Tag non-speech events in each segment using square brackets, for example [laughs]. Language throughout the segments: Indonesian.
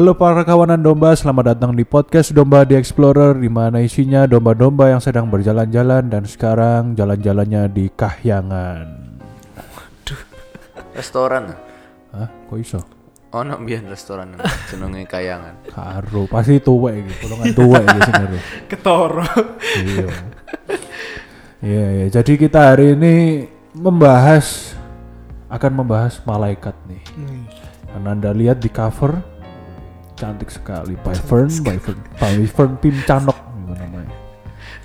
Halo para kawanan domba, selamat datang di podcast Domba di Explorer di mana isinya domba-domba yang sedang berjalan-jalan dan sekarang jalan-jalannya di Kahyangan. Restoran. Hah? Kok iso? Ono biyen restoran jenenge Kayangan. [laughs] Karo, pasti tuwek iki, golongan tuwek iki sebenarnya. [laughs] Ketoro. Iya. Iya, iya. Jadi kita hari ini membahas akan membahas malaikat nih. Karena Anda lihat di cover cantik sekali by Fern, by Fern, by Fern Pim Canok gitu namanya.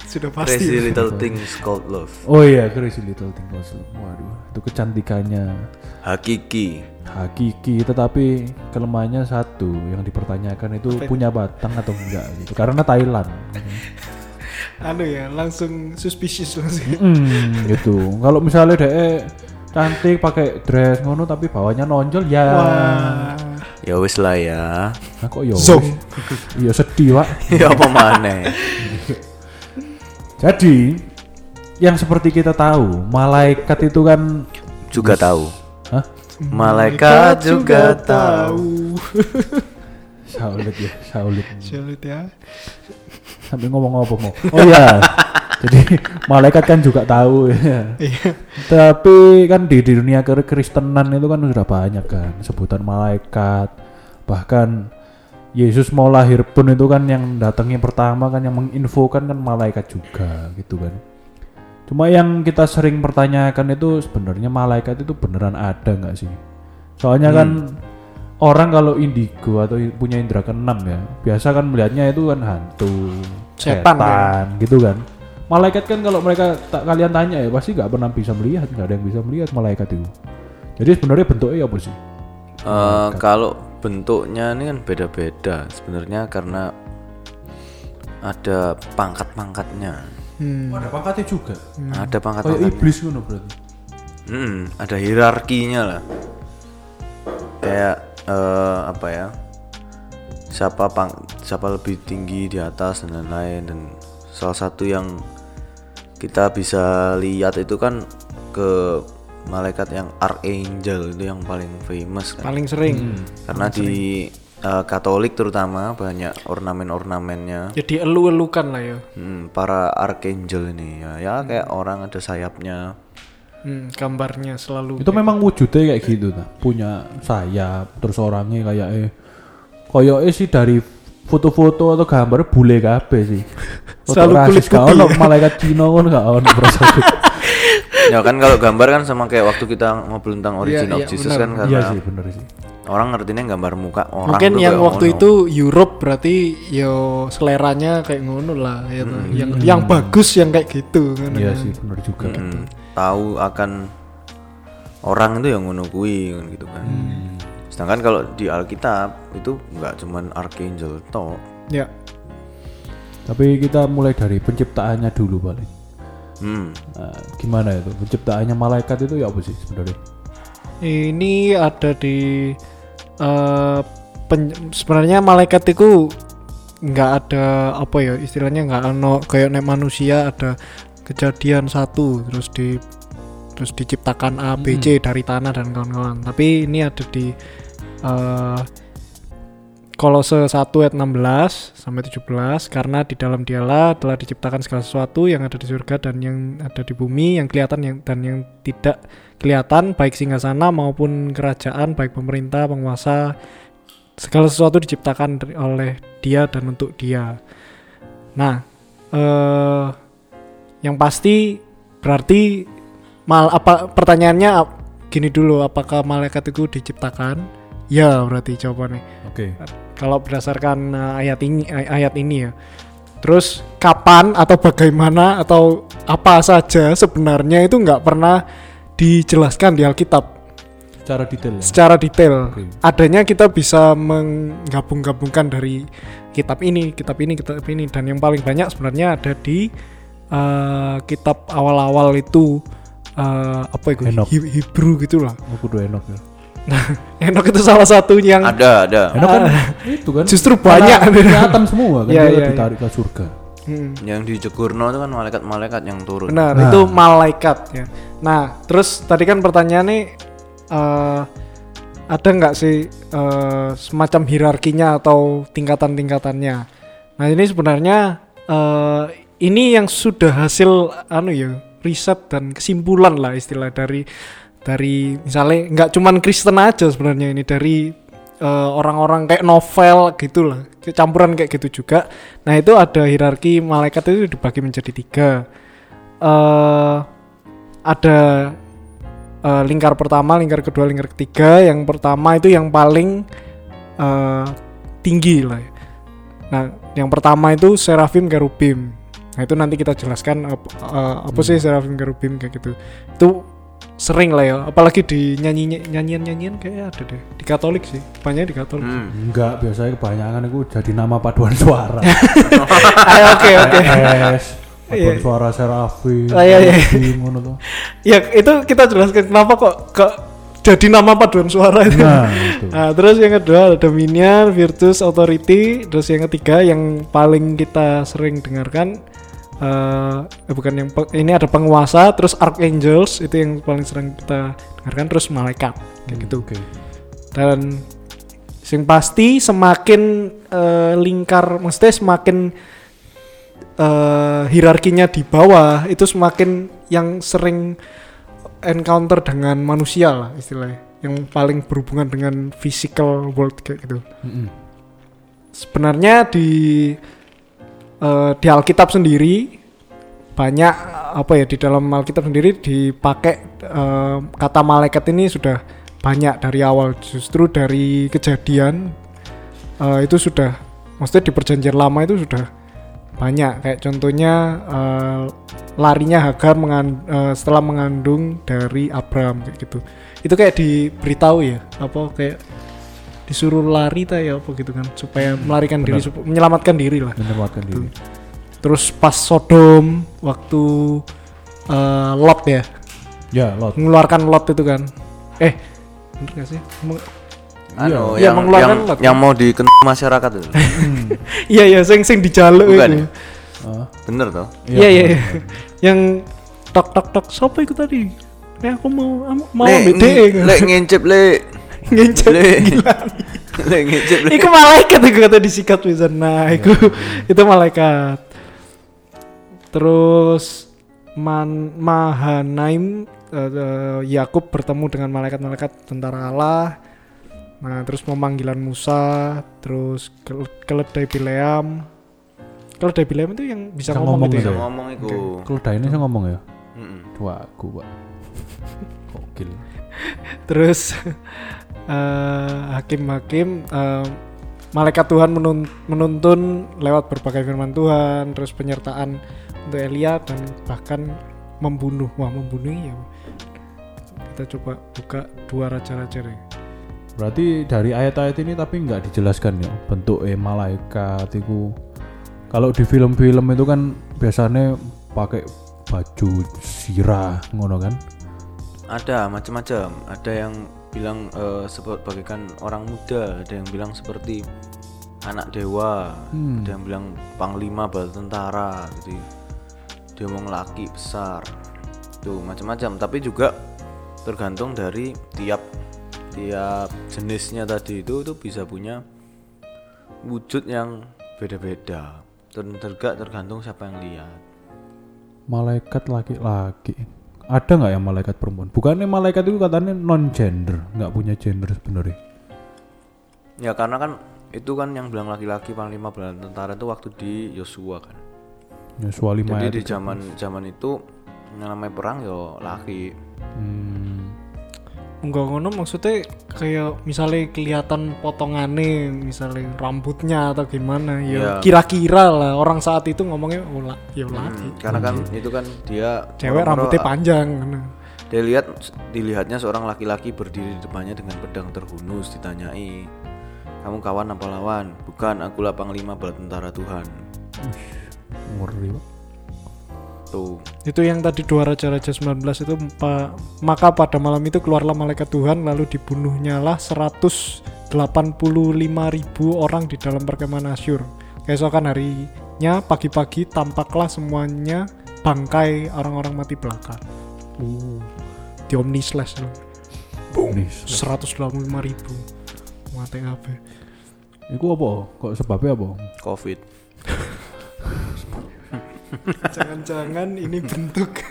Sudah Crazy pasti. Little Things Called Love. Oh iya, Crazy Little Thing Called Love. Waduh, itu kecantikannya Hakiki. hakiki, tetapi kelemahannya satu yang dipertanyakan itu Apa itu? punya batang atau enggak gitu. Karena Thailand. [laughs] Anu ya, langsung suspicious langsung. Hmm, gitu. Kalau misalnya deh cantik pakai dress ngono tapi bawahnya nonjol ya. Wah. Ya wis lah ya. Nah, kok yo. Zong. Iya sedih, Pak. [laughs] ya apa maneh. Jadi yang seperti kita tahu, malaikat itu kan Juga tahu. Hah? Malaikat juga tahu. [laughs] Saulit ya, saulit. Sulit ya. Sampai ngomong apa mau? Oh iya. [laughs] Jadi [laughs] malaikat kan juga tahu ya. Iya. Tapi kan di, di dunia ke- Kristenan itu kan sudah banyak kan sebutan malaikat. Bahkan Yesus mau lahir pun itu kan yang datangnya pertama kan yang menginfokan kan malaikat juga gitu kan. Cuma yang kita sering pertanyakan itu sebenarnya malaikat itu beneran ada nggak sih? Soalnya kan orang kalau indigo atau punya indera keenam ya, biasa kan melihatnya itu kan hantu, Setan, setan, gitu kan. Malaikat kan kalau mereka tak kalian tanya ya pasti nggak pernah bisa melihat, nggak ada yang bisa melihat malaikat itu. Jadi sebenarnya bentuknya apa sih? Eh, kalau bentuknya ini kan beda-beda sebenarnya karena ada pangkat-pangkatnya. Hmm. ada pangkatnya juga. Ada Kayak pangkat-pangkatnya. iblis ngono berarti. Hmm, ada hierarkinya lah. Kayak eh, apa ya? Siapa pang, siapa lebih tinggi di atas dan lain-lain dan salah satu yang kita bisa lihat itu kan ke malaikat yang archangel itu yang paling famous kan. Paling sering. Karena di eh, Katolik terutama banyak ornamen-ornamennya. Jadi elu-elukan lah ya. Hmm, para archangel ini ya, ya kayak orang ada sayapnya. Hmm, gambarnya selalu. Itu memang wujudnya kayak gitu ta. Punya sayap terus orangnya kayak eh koyo sih dari foto-foto atau gambar bule kabeh sih. [laughs] Foto Selalu kulit gak putih ono ya. malaikat Cina kan gak ono berasaku. [laughs] ya kan kalau gambar kan sama kayak waktu kita ngobrol tentang origin Iya, of iya, Jesus benar. kan Iya karena sih bener sih. orang ngertinya gambar muka orang Mungkin tuh yang kayak waktu ngono. itu Europe berarti yo seleranya kayak ngono lah ya toh. Yang yang bagus yang kayak gitu kan. Iya sih bener juga. Hmm, tahu akan orang itu yang ngono kuwi kan gitu kan. Hmm. Sedangkan kalau di Alkitab itu nggak cuman archangel toh. Ya. Tapi kita mulai dari penciptaannya dulu paling. Hmm. Nah, gimana itu penciptaannya malaikat itu ya apa sih sebenarnya? Ini ada di eh, pen- sebenarnya malaikat itu nggak ada apa ya istilahnya nggak ano kayak nek manusia ada kejadian satu terus di terus diciptakan A B C dari tanah dan kawan-kawan tapi ini ada di eh Kolose 1 ayat 16 sampai 17 karena di dalam dialah telah diciptakan segala sesuatu yang ada di surga dan yang ada di bumi yang kelihatan yang dan yang tidak kelihatan baik singgasana maupun kerajaan baik pemerintah penguasa segala sesuatu diciptakan oleh dia dan untuk dia. Nah, eh yang pasti berarti mal apa pertanyaannya gini dulu apakah malaikat itu diciptakan? Ya, berarti jawabannya Oke. kalau berdasarkan uh, ayat ini ay- ayat ini ya. Terus kapan atau bagaimana atau apa saja sebenarnya itu nggak pernah dijelaskan di Alkitab Secara detail ya. secara detail. Oke. Adanya kita bisa menggabung-gabungkan dari kitab ini, kitab ini, kitab ini dan yang paling banyak sebenarnya ada di uh, kitab awal-awal itu uh, apa itu. Hi- Hebrew gitulah. Aku kudu enak ya. [laughs] Enok itu salah satu yang Ada, ada. Enak kan itu kan justru banyak. Kelihatan semua kan Iya, dia iya, iya. ditarik ke surga. Hmm. Yang di Jegurno itu kan malaikat-malaikat yang turun. Benar, Nah. itu malaikat ya. Nah, terus tadi kan pertanyaannya eh ada nggak sih eh, semacam hierarkinya atau tingkatan-tingkatannya. Nah ini sebenarnya eh, ini yang sudah hasil anu ya riset dan kesimpulan lah istilah dari dari misalnya nggak cuman Kristen aja sebenarnya ini dari eh, orang-orang kayak novel gitu lah campuran kayak gitu juga. Nah itu ada hierarki malaikat itu dibagi menjadi tiga. eh ada eh, lingkar pertama, lingkar kedua, lingkar ketiga. Yang pertama itu yang paling eh, tinggi lah. ya. Nah, yang pertama itu serafim kerubim. Nah itu nanti kita jelaskan ap- eh, apa sih serafim kerubim kayak gitu. Itu sering lah ya, apalagi di nyanyi nyanyian nyanyian kayak ada deh di Katolik sih, banyak di Katolik. Hmm. Enggak, biasanya kebanyakan itu jadi nama paduan suara. Ayo [laughs] oke oke. Es, paduan Iya. suara Serafim. Oh, iya, iya. Serafim, ngono tuh. Ya itu kita jelaskan kenapa kok kok jadi nama paduan suara itu. Nah, [laughs] itu. Nah, terus yang kedua ada Minion, Virtus, Authority, terus yang ketiga yang paling kita sering dengarkan eh, bukan yang ini ada penguasa, terus Archangels itu yang paling sering kita dengarkan, terus malaikat kayak gitu. Oke. Dan sing pasti semakin eh, lingkar, maksudnya semakin eh, hierarkinya di bawah itu semakin yang sering encounter dengan manusia lah istilahnya, yang paling berhubungan dengan physical world kayak gitu. Mm-mm. Sebenarnya di eh, di Alkitab sendiri banyak apa ya di dalam Alkitab sendiri dipakai eh, kata malaikat ini sudah banyak dari awal. Justru dari kejadian eh, itu sudah maksudnya di perjanjian lama itu sudah banyak. Kayak contohnya eh, larinya Hagar mengan- eh, setelah mengandung dari Abraham kayak gitu. Itu kayak diberitahu ya apa kayak disuruh lari ta ya apa gitu kan supaya melarikan diri Benar. sup- menyelamatkan diri lah Menyelamatkan diri. terus pas Sodom waktu eh, Lot ya Ya, Lot. mengeluarkan Lot itu kan eh bener gak sih Meng- Anu, Iya, yang, mengeluarkan yang, lot. yang mau di masyarakat itu. [laughs] iya iya sing sing dijaluk Bukan itu ya? Bener toh? iya iya iya. yang tok tok tok siapa itu tadi eh aku mau mau DE ngi- lek ngincip le. Ngencet Le. Lek ngincip le. Iku malaikat itu kata disikat bisa. Nah, iku itu malaikat. Terus Man Mahanaim eh, eh, Yakub bertemu dengan malaikat-malaikat tentara Allah. Nah, terus pemanggilan Musa, terus kel- keledai Bileam. Keledai Bileam itu yang bisa Bisa ngomong, ngomong gitu Bisa ya. ngomong iku. Kalau ini saya ngomong ya. Mm-mm. Wah, aku, Pak. [laughs] Gokil. Terus eh, hakim-hakim eh, malaikat Tuhan menun- menuntun lewat berbagai firman Tuhan, terus penyertaan untuk Elia dan bahkan membunuh. Wah, membunuh ya. Kita coba buka dua raja-raja deh. Berarti dari ayat-ayat ini tapi nggak dijelaskan ya bentuk eh malaikat itu. Kalau di film-film itu kan biasanya pakai baju sirah ngono kan. Ada macam-macam. Ada yang bilang seperti bagaikan orang muda, ada yang bilang seperti anak dewa, Hmm. ada yang bilang panglima bala tentara, jadi dia mau laki besar. Tuh macam-macam, tapi juga tergantung dari tiap tiap jenisnya tadi itu itu bisa punya wujud yang beda-beda. Juga tergantung siapa yang lihat. Malaikat laki-laki. Ada nggak yang malaikat perempuan? Bukannya malaikat itu katanya non gender, nggak punya gender sebenarnya. Ya karena kan itu kan yang bilang laki-laki panglima bala tentara itu waktu di Yosua kan. Yosua lima Jadi di zaman zaman itu yang namanya perang yo laki. Hmm, Enggak ngono maksudnya kayak misalnya kelihatan potongannya, misalnya rambutnya atau gimana ya Iya. kira-kira lah orang saat itu ngomongnya oh, la- ya laki. Hmm, karena kan itu kan dia Cewek rambutnya panjang. Dia lihat dilihatnya seorang laki-laki berdiri di depannya dengan pedang terhunus ditanyai kamu kawan apa lawan? Bukan, akulah panglima bala tentara Tuhan. ngeri. Pak. Tuh. Itu yang tadi dua raja-raja 19 itu pa- maka pada malam itu keluarlah malaikat Tuhan lalu dibunuhnya lah 185 ribu orang di dalam perkemahan Asyur. Keesokan harinya pagi-pagi tampaklah semuanya bangkai orang-orang mati belaka. Uh, Di Omni Slash loh. Nih, 185 ribu mati kabeh Iku apa? Kok sebabnya apa? covid [laughs] jangan-jangan ini bentuk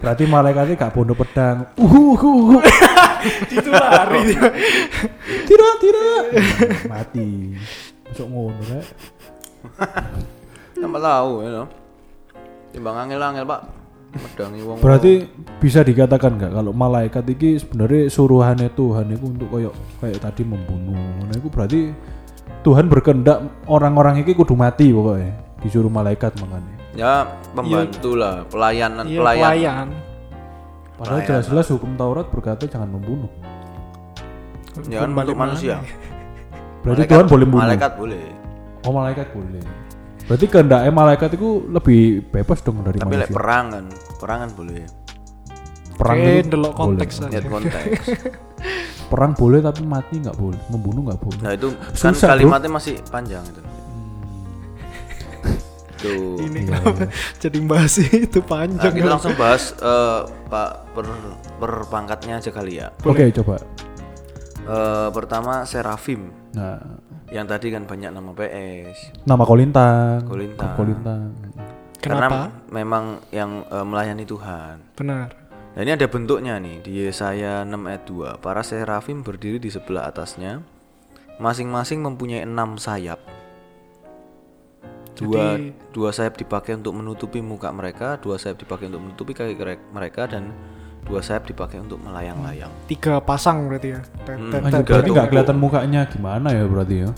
Berarti malaikatnya gak bondo pedang. Uhu, uhu, uhu. itu lari Tidak, tidak. Mati. Masuk ngono rek. Tambah tahu ya. Timbang angel-angel pak Medangi wong Berarti bisa dikatakan nggak kalau malaikat ini sebenarnya suruhannya Tuhan itu untuk kayak kayak tadi membunuh. Nah itu berarti Tuhan berkehendak orang-orang ini kudu mati pokoknya disuruh malaikat makanya. Ya pembantu lah Pelayanan iya Pelayan pelayan Padahal jelas-jelas hukum Taurat berkata jangan membunuh. Ya kan untuk manusia Berarti Malaikat- Tuhan boleh membunuh. Malaikat boleh Oh malaikat boleh. Berarti kehendaknya malaikat itu lebih bebas dong dari Tapi manusia. perang kan Perang kan boleh perang Oke, itu delok boleh. konteks aja. Lihat konteks Perang boleh tapi mati nggak boleh, membunuh nggak boleh. Nah itu kan Susah, bro. kalimatnya masih panjang itu Tuh ini Iya, kenapa jadi bahas itu Nah, panjang kita langsung bahas eh, Pak per, per pangkatnya aja kali ya. Oke coba. Eh, pertama Serafim Nah yang tadi kan banyak nama PS. nama Kolintang. Kolintang. Kolintang. Karena kenapa memang yang eh, melayani Tuhan. benar Nah ini ada bentuknya nih di Yesaya 6 ayat 2. Para serafim berdiri di sebelah atasnya, masing-masing mempunyai enam sayap. Dua, Jadi- dua sayap dipakai untuk menutupi muka mereka, dua sayap dipakai untuk menutupi kaki mereka, dan dua sayap dipakai untuk melayang-layang. tiga pasang berarti ya Hmm, berarti nggak kelihatan mukanya gimana ya berarti ya?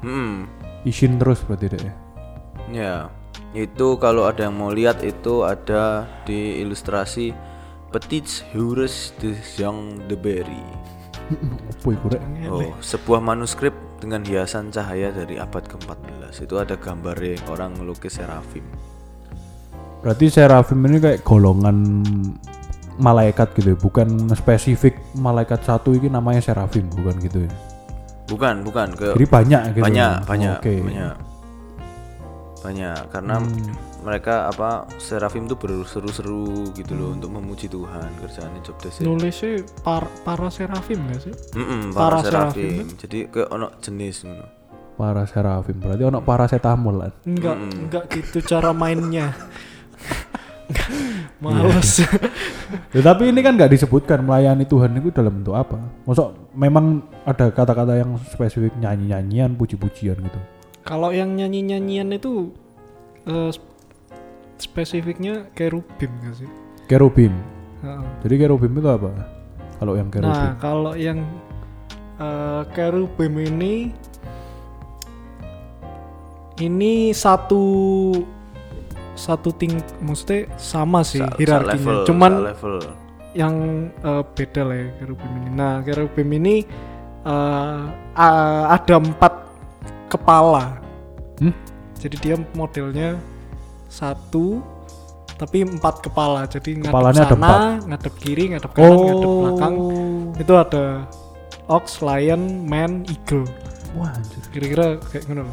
Hmm, Isin terus berarti deh. ya. Itu kalau ada yang mau lihat itu ada di ilustrasi Petits Heures de Jean de Berry. [laughs] Oh, sebuah manuskrip dengan hiasan cahaya dari abad ke-14. Itu ada gambar orang melukis serafim. Berarti serafim ini kayak golongan malaikat gitu ya, bukan spesifik malaikat satu ini namanya serafim bukan gitu ya. Bukan, bukan ke Jadi banyak gitu. banyak, banyak, Oke. banyak. Banyak karena Hmm. Mereka apa serafim itu berseru-seru gitu loh untuk memuji Tuhan kerjaannya job desk. nulisnya par para serafim gak sih Mm-mm, para, Para serafim. serafim. Jadi ke ono jenis ngono. Para serafim berarti ono paracetamol kan. enggak Hmm. enggak gitu cara mainnya [laughs] males [laughs] Ya, tapi ini kan nggak disebutkan melayani Tuhan itu dalam bentuk apa. Masuk memang ada kata-kata yang spesifik nyanyi-nyanyian, puji-pujian gitu. kalau yang nyanyi nyanyian itu eh, sp- spesifiknya kerubim gak sih Kerubim. Heeh. Jadi kerubim itu apa? Kalau yang kerubim. Nah, kalau yang eh, kerubim ini ini satu satu ting maksudnya sama sih Sa- sa hierarkinya. level, Cuman sa level. yang eh, beda lah ya kerubim ini. Nah, kerubim ini eh, a- ada empat kepala. Hmm? Jadi dia modelnya satu tapi empat kepala. Jadi ngadep Kepalanya ada sana, empat. ngadep kiri, ngadep kanan, ngadep Oh. belakang. Itu ada ox, lion, man, eagle. Wah. Kira-kira kayak gimana.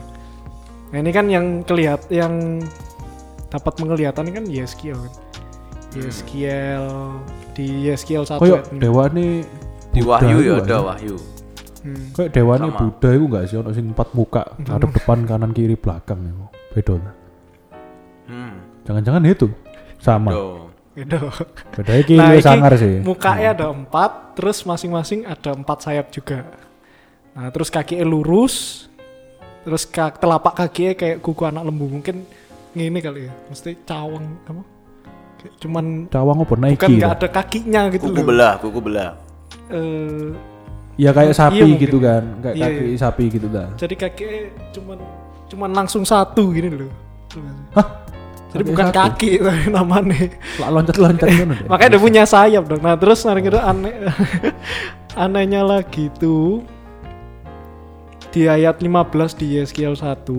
Nah, ini kan yang kelihat yang dapat mengelihatan kan Yeskiel kan. Yeskiel di Yeskiel satu Kayak dewa nih Di Wahyu ya nggak ada? Wahyu. Hmm. Kayak dewa nih. Buddha itu enggak sih ono sing empat muka, ngadep depan, kanan, kiri, belakang itu. Beda. Hmm. Jangan-jangan itu sama. Tuh. Beda. Bedanya iki Nah, iki sangar sih. Mukanya ada empat, terus masing-masing ada empat sayap juga. Nah, terus kakinya lurus, terus kak, telapak kakinya kayak kuku anak lembu mungkin ngini kali ya, mesti cawang apa? Kayak cuman Cawang apa Nike? bukan nggak ta? ada kakinya gitu Kuku loh. belah, kuku belah. Eh, Ya kayak sapi Iya, mungkin. gitu kan, kayak Iya, kaki sapi gitu dah. jadi kakinya cuman cuman langsung satu gini loh. Hah? Jadi bukan satu? kaki [laughs] tapi namanya. Loncat-loncat deh. Makanya dia punya sayap dong. Nah terus nanti kira aneh [laughs] anehnya lagi tuh di ayat 15 di Yeskiel 1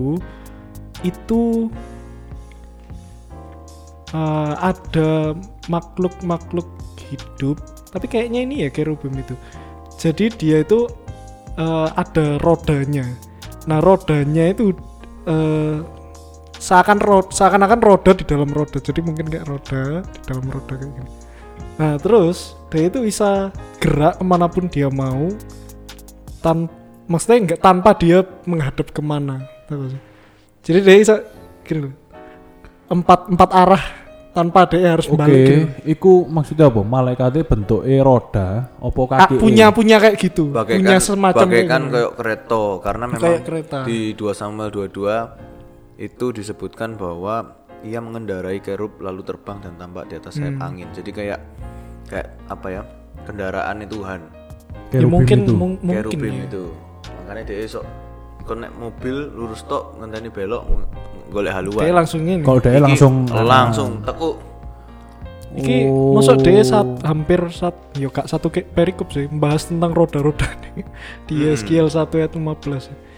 itu eh, ada makhluk-makhluk hidup tapi kayaknya ini ya kerubim itu jadi dia itu eh, ada rodanya nah rodanya itu eh, seakan ro seakan-akan roda di dalam roda jadi mungkin kayak roda di dalam roda kayak gini Nah terus dia itu bisa gerak ke mana pun dia mau tan maksudnya enggak tanpa dia menghadap ke mana jadi dia bisa gini loh, empat empat arah tanpa dia harus Oke, balik gitu. iku maksudnya apa? Malaikatnya bentuknya roda, opo Ah, kaki? punya punya kayak gitu bagaikan punya semacam bagaikan kayak kayak kereta karena memang Kayak kereta. di 2 Samuel 22 itu disebutkan bahwa ia mengendarai kerub lalu terbang dan tampak di atas sayap Hmm. angin jadi kayak kayak apa ya kendaraan Tuhan ya mungkin itu. mung- mungkin kerubim ya. itu makanya dia esok konek mobil lurus tok ngenteni belok golek haluan dia langsung ini Kalau dia Iki langsung langsung tekuk Iki Oh. masuk dia saat hampir saat yo kak satu perikop sih membahas tentang roda-roda nih [laughs] di Hmm. SQL 1 ayat 15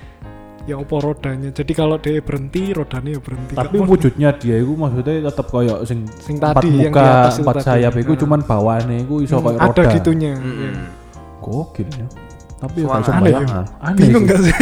ya apa rodanya jadi kalau dia berhenti rodanya ya berhenti tapi Gak wujudnya dia itu maksudnya tetap kayak sing, Sing empat tadi, yang muka, di atas itu empat tadi. sayap itu Nah. cuman bawahnya itu iso Hmm, kayak ada roda. gitunya Mm-mm. ya. Gokil ya. Tapi ya iso aneh bayang. ya. Aneh bingung gak sih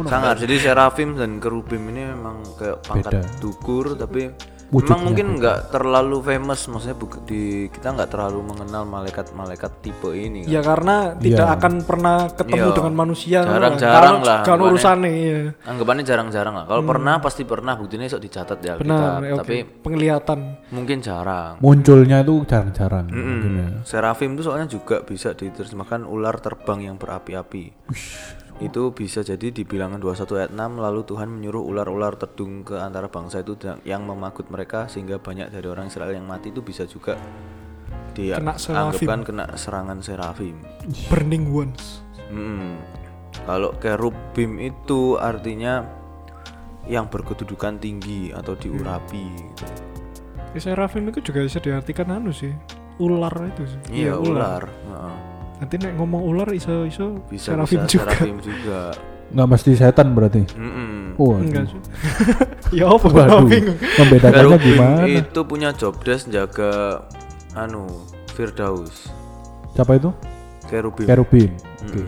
sangat jadi serafim dan kerubim ini memang kayak pangkat Beda. dukur tapi Wujudnya memang mungkin nggak terlalu famous maksudnya buk- di kita nggak terlalu mengenal malaikat-malaikat tipe ini kan. ya karena tidak Iya. akan pernah ketemu Iya. dengan manusia Jarang-jarang lah, kalau urusannya ya anggapannya jarang-jarang lah kalau pernah pasti pernah buktinya sok dicatat di Alkitab benar ya, oke. tapi penglihatan mungkin jarang Munculnya itu jarang-jarang Mm-mm. mungkin ya. Serafim itu soalnya juga bisa diterjemahkan ular terbang yang berapi-api. Itu bisa jadi di bilangan 21 ayat 6 lalu Tuhan menyuruh ular-ular terdung ke antara bangsa itu yang memagut mereka sehingga banyak dari orang Israel yang mati itu bisa juga Kena serafim. dianggapkan kena serangan serafim. burning ones Mm-mm. Kalau kerubim itu artinya yang berkedudukan tinggi atau diurapi gitu. ya, Seraphim itu juga bisa diartikan anu sih ular itu sih Iya, ular. Heeh. Nanti nek ngomong ular iso iso Bisa Seraphim bisa juga serafim juga. Nggak mesti setan berarti. Mm-mm. Oh, enggak sih [laughs] ya apa Waduh, bingung membedakannya gimana? itu punya job desk jaga anu Firdaus. Siapa itu? Kerubim. Kerubim. Oke.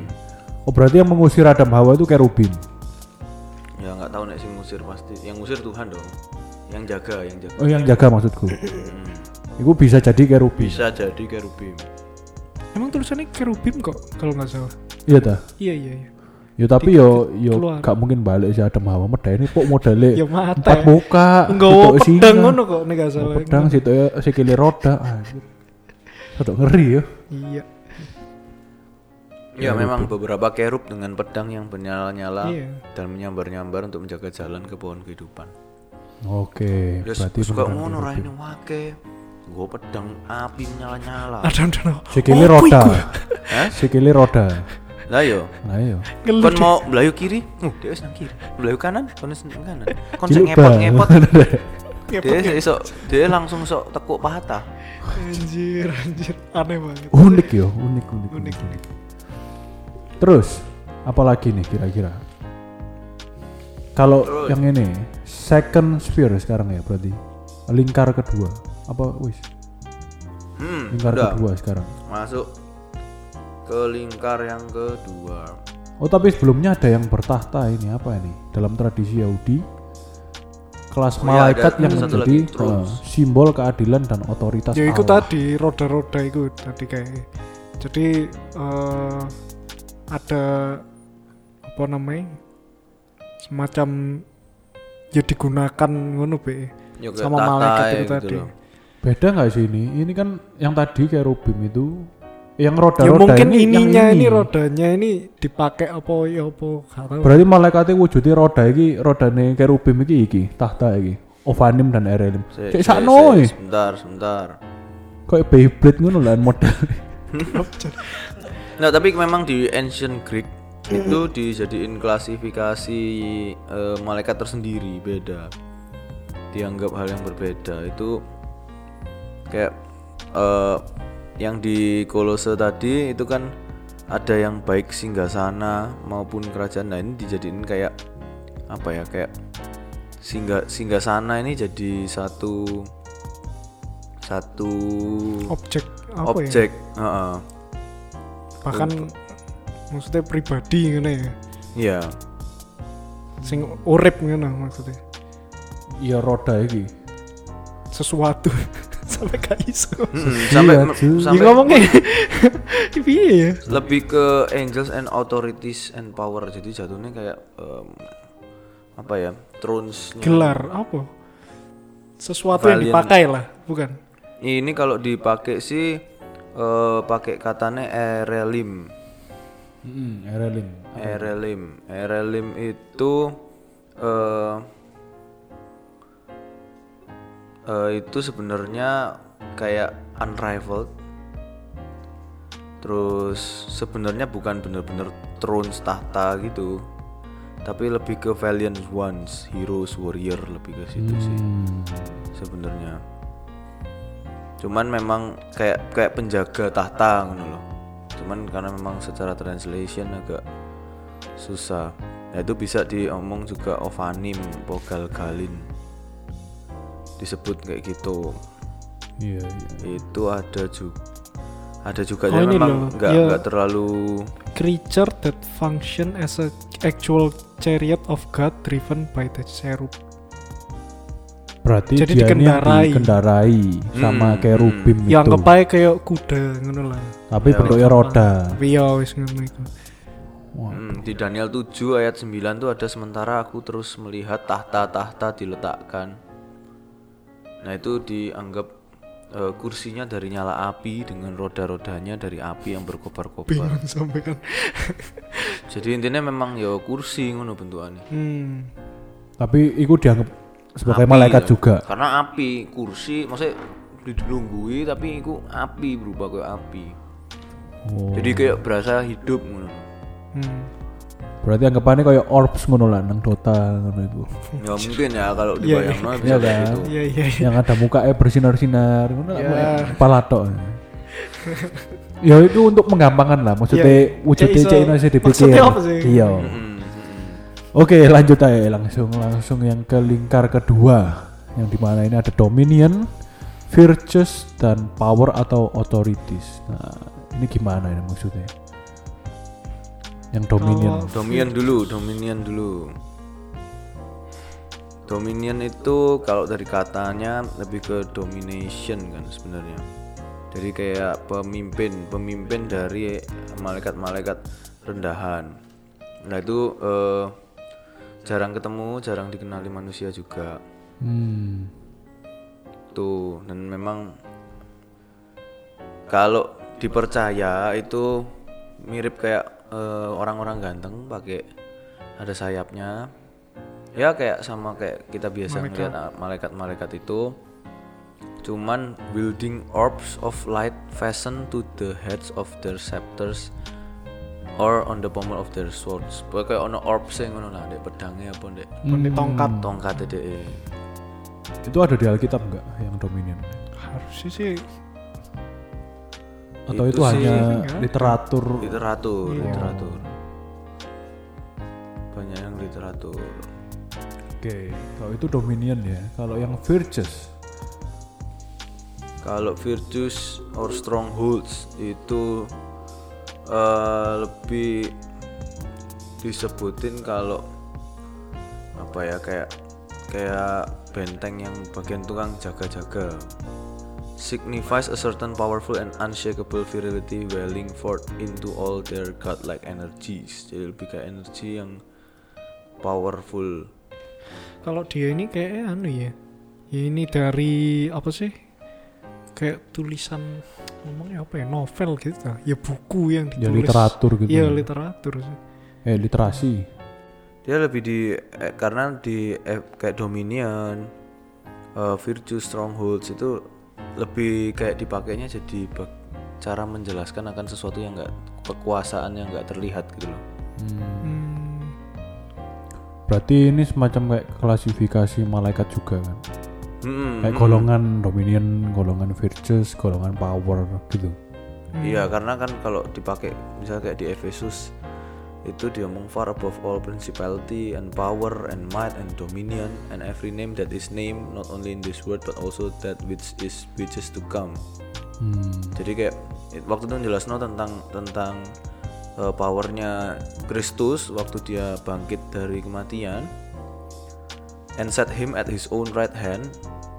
Oh berarti yang mengusir Adam Hawa itu kerubim. ya nggak tahu nek sing ngusir pasti. Yang ngusir Tuhan dong. Yang jaga, yang jaga. Oh yang jaga maksudku. Mm. Itu bisa jadi kerubim. Bisa jadi kerubim. Emang tulisannya kerubim kok kalau nggak salah Iya dah. iya iya iya Ya tapi yo yo gak mungkin balik si Adam Hawa medeni kok modelnya [laughs] ya mata empat muka. Nggawa sitok pedang singa. ngono kok nek gak salah Pedang situ ya sikile roda. Anjir. Rodok ngeri ya. iya Ya memang beberapa kerub dengan pedang yang bernyala-nyala Iya. dan menyambar-nyambar untuk menjaga jalan ke pohon kehidupan. Oke, Ya berarti suka ngono ini wake. Gue pedang api menyala-nyala. ada ada Sikile Oh, roda. Sikile roda. Lah yo. Nah iya. Kon mau belayu kiri, uh dia wis nang kiri. Belayu kanan, kon nang kanan. Kon sing Ciluk ngepot-ngepot. Ngepot, Dia [laughs] iso dia langsung sok tekuk patah. anjir anjir aneh banget unik yo, unik unik Unik. unik. Terus apalagi nih kira-kira? Kalau yang ini second sphere sekarang ya berarti lingkar kedua apa wis Hmm, lingkar udah kedua sekarang. masuk ke lingkar yang kedua. Oh tapi sebelumnya ada yang bertahta ini apa ini dalam tradisi Yahudi kelas Oh iya, malaikat ada- yang menjadi eh, simbol keadilan dan otoritas ya itu Allah. tadi roda-roda itu tadi kayak jadi eh, ada apa namanya semacam ya digunakan ngono be Ya, sama malaikat ya itu gitu tadi loh. Beda nggak sih ini? Ini kan yang tadi kayak rubim itu yang ya roda-roda mungkin ini ininya ini ini. rodanya ini dipakai apa ya apa Berarti malaikatnya wujudnya roda iki rodane kerubim iki iki tahta iki. Ovanim dan Erelim. Kayak si- sakno. Sebentar, sebentar. Kayak Beyblade ngono lah model. Nah, tapi memang di ancient Greek itu dijadiin klasifikasi eh, malaikat tersendiri beda. Dianggap hal yang berbeda. Itu kayak eh, yang di Kolose tadi itu kan ada yang baik singgasana maupun kerajaan. Nah, ini dijadiin kayak apa ya? Kayak singgah singgasana ini jadi satu satu objek apa ya objek heeh. bahkan maksudnya pribadi ngono ya Iya. sing urip ngono maksudnya Iya roda iki. sesuatu [laughs] sampai gak iso Mm, sampai Iya, ya sampai ngomongnya piye [laughs] ya lebih ke angels and authorities and power. Jadi jatuhnya kayak em, apa ya thrones gelar apa? Sesuatu yang Valiant. dipakai lah bukan? Ini kalau dipakai sih eh, pakai katanya erelim. Hmm, Erelin. erelim. Erelim itu eh eh, itu sebenarnya kayak unrivaled. Terus sebenarnya bukan bener-bener throne tahta gitu tapi lebih ke valiant ones heroes warrior lebih ke situ sih Hmm. sebenarnya. Cuman memang kayak kayak penjaga tahta ngono loh. Cuman karena memang secara translation agak susah. Nah itu bisa diomong juga ovanim pogal galin disebut kayak gitu Iya, iya. itu ada juga ada juga Oh, yang ini memang nggak iya. nggak terlalu creature that function as a actual chariot of God driven by the cherub Berarti Jadi dia ini yang dikendarai. dikendarai sama Hmm, kerubim ya itu. anggap aja kayak kuda ngono lah Tapi Ya, bentuknya roda. tapi ya wis ngono Wah, Hmm, di Daniel 7 ayat 9 tuh ada sementara aku terus melihat tahta-tahta diletakkan. Nah, itu dianggap eh, kursinya dari nyala api dengan roda-rodanya dari api yang berkobar-kobar. bingung sampai kan [laughs] Jadi intinya memang ya kursi ngono bentukannya. hmm. Tapi itu dianggap sebagai Api, malaikat ya. juga. Karena api, kursi maksudnya dilunggui tapi itu api berubah kayak api. Oh. Jadi kayak berasa hidup ngono. hmm. Berarti anggapannya kayak orbs ngono lah nang Dota ngono itu. Ya mungkin ya kalau Iya, dibayangno bisa Iya kayak gitu. iya iya iya. yang ada mukanya bersinar-sinar ngono lah, Ya. kayak kepala tok. ya itu untuk menggampangkan lah maksudnya Iya. wujudnya Cek iso- masih dipikir. sih? Iya. Oke, lanjut aja langsung langsung yang ke lingkar kedua yang di mana ini ada dominion, virtues dan power atau authorities. Nah, ini gimana ini maksudnya? Yang dominion. Kalau- Dominion dulu, Dominion dulu. Dominion itu kalau dari katanya lebih ke domination kan sebenarnya. Jadi kayak pemimpin, pemimpin dari malaikat-malaikat rendahan. Nah itu eh, jarang ketemu, jarang dikenali manusia juga. Hmm. Tuh dan memang kalau dipercaya itu mirip kayak eh, orang-orang ganteng pakai ada sayapnya. Ya kayak sama kayak kita biasa ngeliat ah, malaikat-malaikat itu. Cuman wielding orbs of light fastened to the heads of their scepters or on the pommel of their swords. Pokoknya kayak ono orbs yang ngono lah dek pedangnya apa dek? Ini tongkat. Tongkat dek. Itu ada di Alkitab enggak yang dominion? harusnya sih Atau itu, Itu sih hanya ada. literatur? literatur Iya. literatur banyak yang literatur Oke, kalau itu dominion ya. Kalau yang virtues, Kalau virtues or strongholds itu eh, lebih disebutin kalau apa ya kayak kayak benteng yang bagian tukang jaga-jaga signifies a certain powerful and unshakable virility welling forth into all their godlike energies jadi lebih kayak energi yang powerful kalau dia ini kayak anu ya ya ini dari apa sih kayak tulisan ngomongnya apa ya novel gitu ya buku yang ya ditulis literatur gitu. iya ya. literatur sih eh literasi. dia lebih di eh, karena di eh, kayak dominion eh, virtue strongholds itu lebih kayak dipakainya jadi cara menjelaskan akan sesuatu yang enggak kekuasaan yang enggak terlihat gitu loh hmm, Berarti ini semacam kayak klasifikasi malaikat juga kan? Mm-mm, Kayak golongan dominion, golongan virtues, golongan power gitu. iya karena kan kalau dipakai misalnya kayak di Efesus itu diomong far above all principality and power and might and dominion and every name that is named not only in this world but also that which is which is to come. Hmm. jadi kayak it- waktu itu jelasno tentang tentang uh, powernya Kristus waktu dia bangkit dari kematian and set him at his own right hand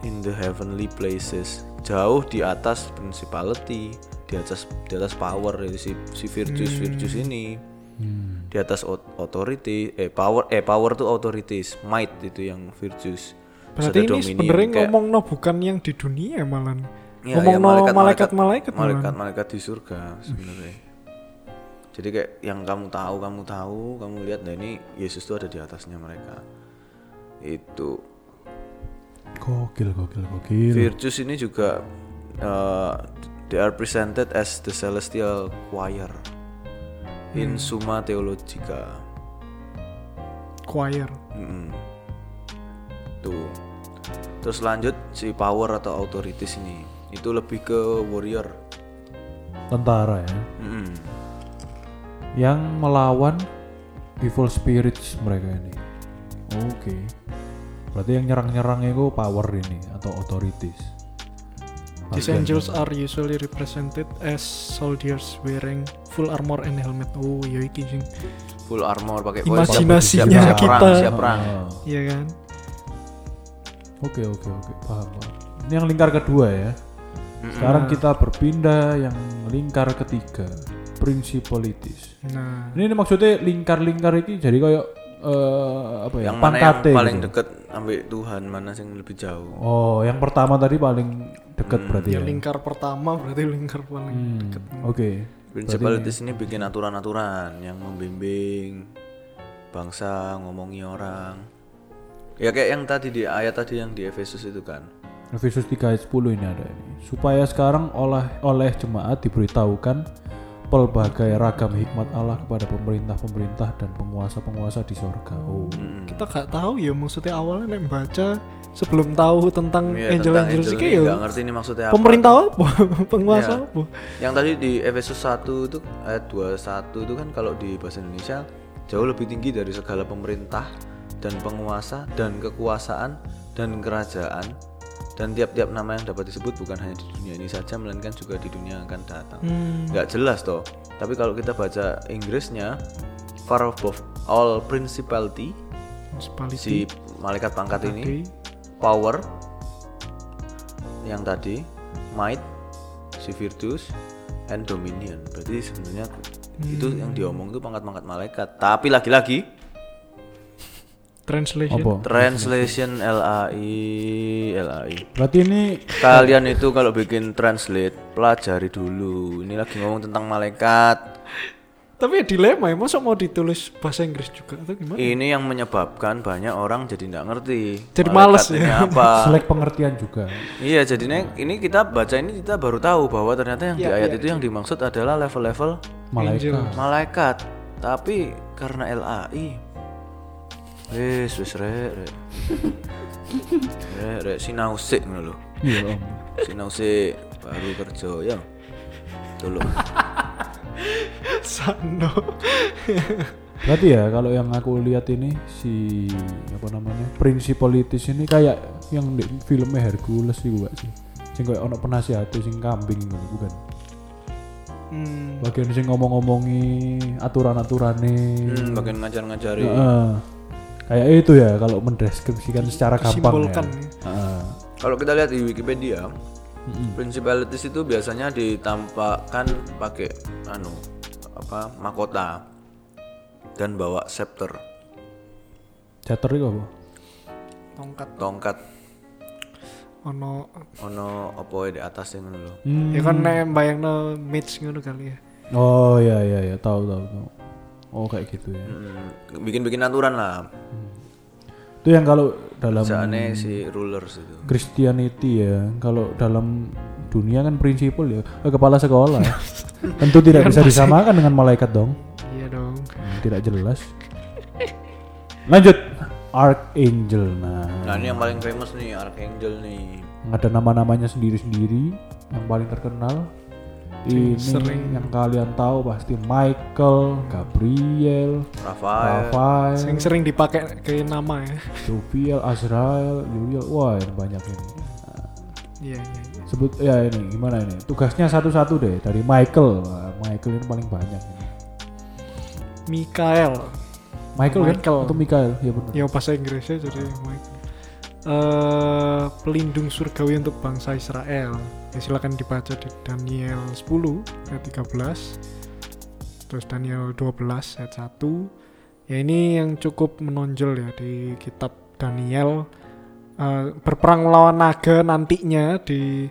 in the heavenly places. Jauh di atas principality di atas di atas power si si virtus virtus ini Hmm. di atas au- authority eh power eh power tuh authorities might itu yang virtus Terus Berarti ini sebenarnya kayak- ngomong no bukan yang di dunia malah. Ya, ngomong ya, no malaikat- malaikat-malaikat malah. malaikat malaikat di surga sebenarnya jadi kayak yang kamu tahu kamu tahu kamu lihat nah ini Yesus tuh ada di atasnya mereka itu Gokil, gokil, gokil. Virtus ini juga uh, they are presented as the celestial choir in Summa Theologica. Choir. Mm-mm. Tuh. Terus lanjut si power atau authorities ini itu lebih ke warrior. Tentara ya. Mm-mm. Yang melawan evil spirits mereka ini. Oke. Berarti yang nyerang-nyerang itu power ini atau authorities. These angels are usually represented as soldiers wearing full armor and helmet. Oh, ya iki sing. Full armor pakai Imajinasinya siap, siap kita. perang, siap perang. Iya kan? Oke oke oke paham paham. Ini yang lingkar kedua ya. Sekarang kita berpindah yang lingkar ketiga, principalities. Nah, Ini, ini maksudnya lingkar-lingkar ini jadi kayak eh, apa ya? Yang mana yang pangkate paling gitu. deket ambil Tuhan, mana yang lebih jauh. Oh, yang pertama tadi paling dekat berarti ya. lingkar pertama berarti lingkar paling Hmm, dekat. Oke. Principalities ini bikin aturan-aturan yang membimbing bangsa, ngomongi orang. Ya kayak yang tadi di ayat tadi yang di Efesus itu kan. Efesus 3 ayat 10 ini ada ini. Supaya sekarang oleh oleh jemaat diberitahukan pelbagai ragam hikmat Allah kepada pemerintah-pemerintah dan penguasa-penguasa di sorga. Oh. Kita gak tahu ya maksudnya awalnya nek baca sebelum tahu tentang Iya, angel-angel tentang sih angel ya. nggak ngerti ini maksudnya apa. Pemerintah apa? [laughs] Penguasa Iya. apa? Yang tadi di Efesus 1 itu ayat 21 itu kan kalau di bahasa Indonesia jauh lebih tinggi dari segala pemerintah dan penguasa dan kekuasaan dan kerajaan dan tiap-tiap nama yang dapat disebut bukan hanya di dunia ini saja melainkan juga di dunia yang akan datang. Hmm, nggak jelas toh. Tapi kalau kita baca Inggrisnya far above all principality municipality si malaikat pangkat ini tadi. power yang tadi might si virtus and dominion. Berarti sebenarnya itu yang diomong itu pangkat-pangkat malaikat. Tapi lagi-lagi translation. Apa? translation LAI LAI Berarti ini kalian itu kalau bikin translate pelajari dulu ini lagi ngomong tentang malaikat Tapi ya dilema ya, masa mau ditulis bahasa Inggris juga atau gimana? Ini yang menyebabkan banyak orang jadi nggak ngerti. Jadi males ya. apa? [laughs] selek pengertian juga. iya, jadinya ini kita baca ini kita baru tahu bahwa ternyata yang di Iya, ayat iya, itu yang dimaksud adalah level-level Malaikat. malaikat. Tapi karena LAI wis wis rek rek. Rek rek sinau sik ngono lho. Iya, Om. Sinau sik baru kerja ya. Tolong. Sano. Berarti ya kalau yang aku lihat ini si apa namanya Principalities ini kayak yang di filmnya Hercules sih gak sih? Sing kayak ono penasihat sing kambing gitu, bukan? Hmm, Bagian sing ngomong-ngomongi aturan-aturane. Hmm, bagian ngajar-ngajari. Heeh. Kayak itu ya kalau mendeskripsikan secara gampang ya. ya. Heeh. Kalau kita lihat di Wikipedia, principalities itu biasanya ditampakkan pakai anu apa mahkota dan bawa scepter, Chatter itu apa? Tongkat tongkat ono ono apa di atas yang ngono lho. Hmm. ya kan nek bayangno mage ngono kali ya. Oh iya iya iya tahu tahu tahu. Oh kayak gitu ya. Hmm, bikin-bikin aturan lah. Itu yang kalau dalam Jaane si rulers itu. Christianity ya, kalau dalam dunia kan prinsipal ya, eh, kepala sekolah. [laughs] Tentu tidak bisa disamakan dengan malaikat dong. Iya dong. Hmm, tidak jelas. Lanjut Archangel. Nah, Nah, ini yang paling famous nih Archangel nih. ada nama-namanya sendiri-sendiri yang paling terkenal. Ini sering- yang kalian tahu pasti Michael, Gabriel, Rafael. Rafael, Sing sering dipakai ke nama ya. Joviel, Azrael, Uriel. Wah, ini banyak ini. Iya iya. iya. sebut ya ini gimana ini? Tugasnya satu-satu deh dari Michael. Michael ini paling banyak ini. Mikael. Michael, Michael. kan atau Mikael? Ya benar. Ya bahasa Inggrisnya jadi Michael. Eh, pelindung surgawi untuk bangsa Israel. Ya, silakan dibaca di Daniel 10 ayat 13. Terus Daniel 12 ayat 1. Ya ini yang cukup menonjol ya di kitab Daniel Eh, berperang melawan naga nantinya di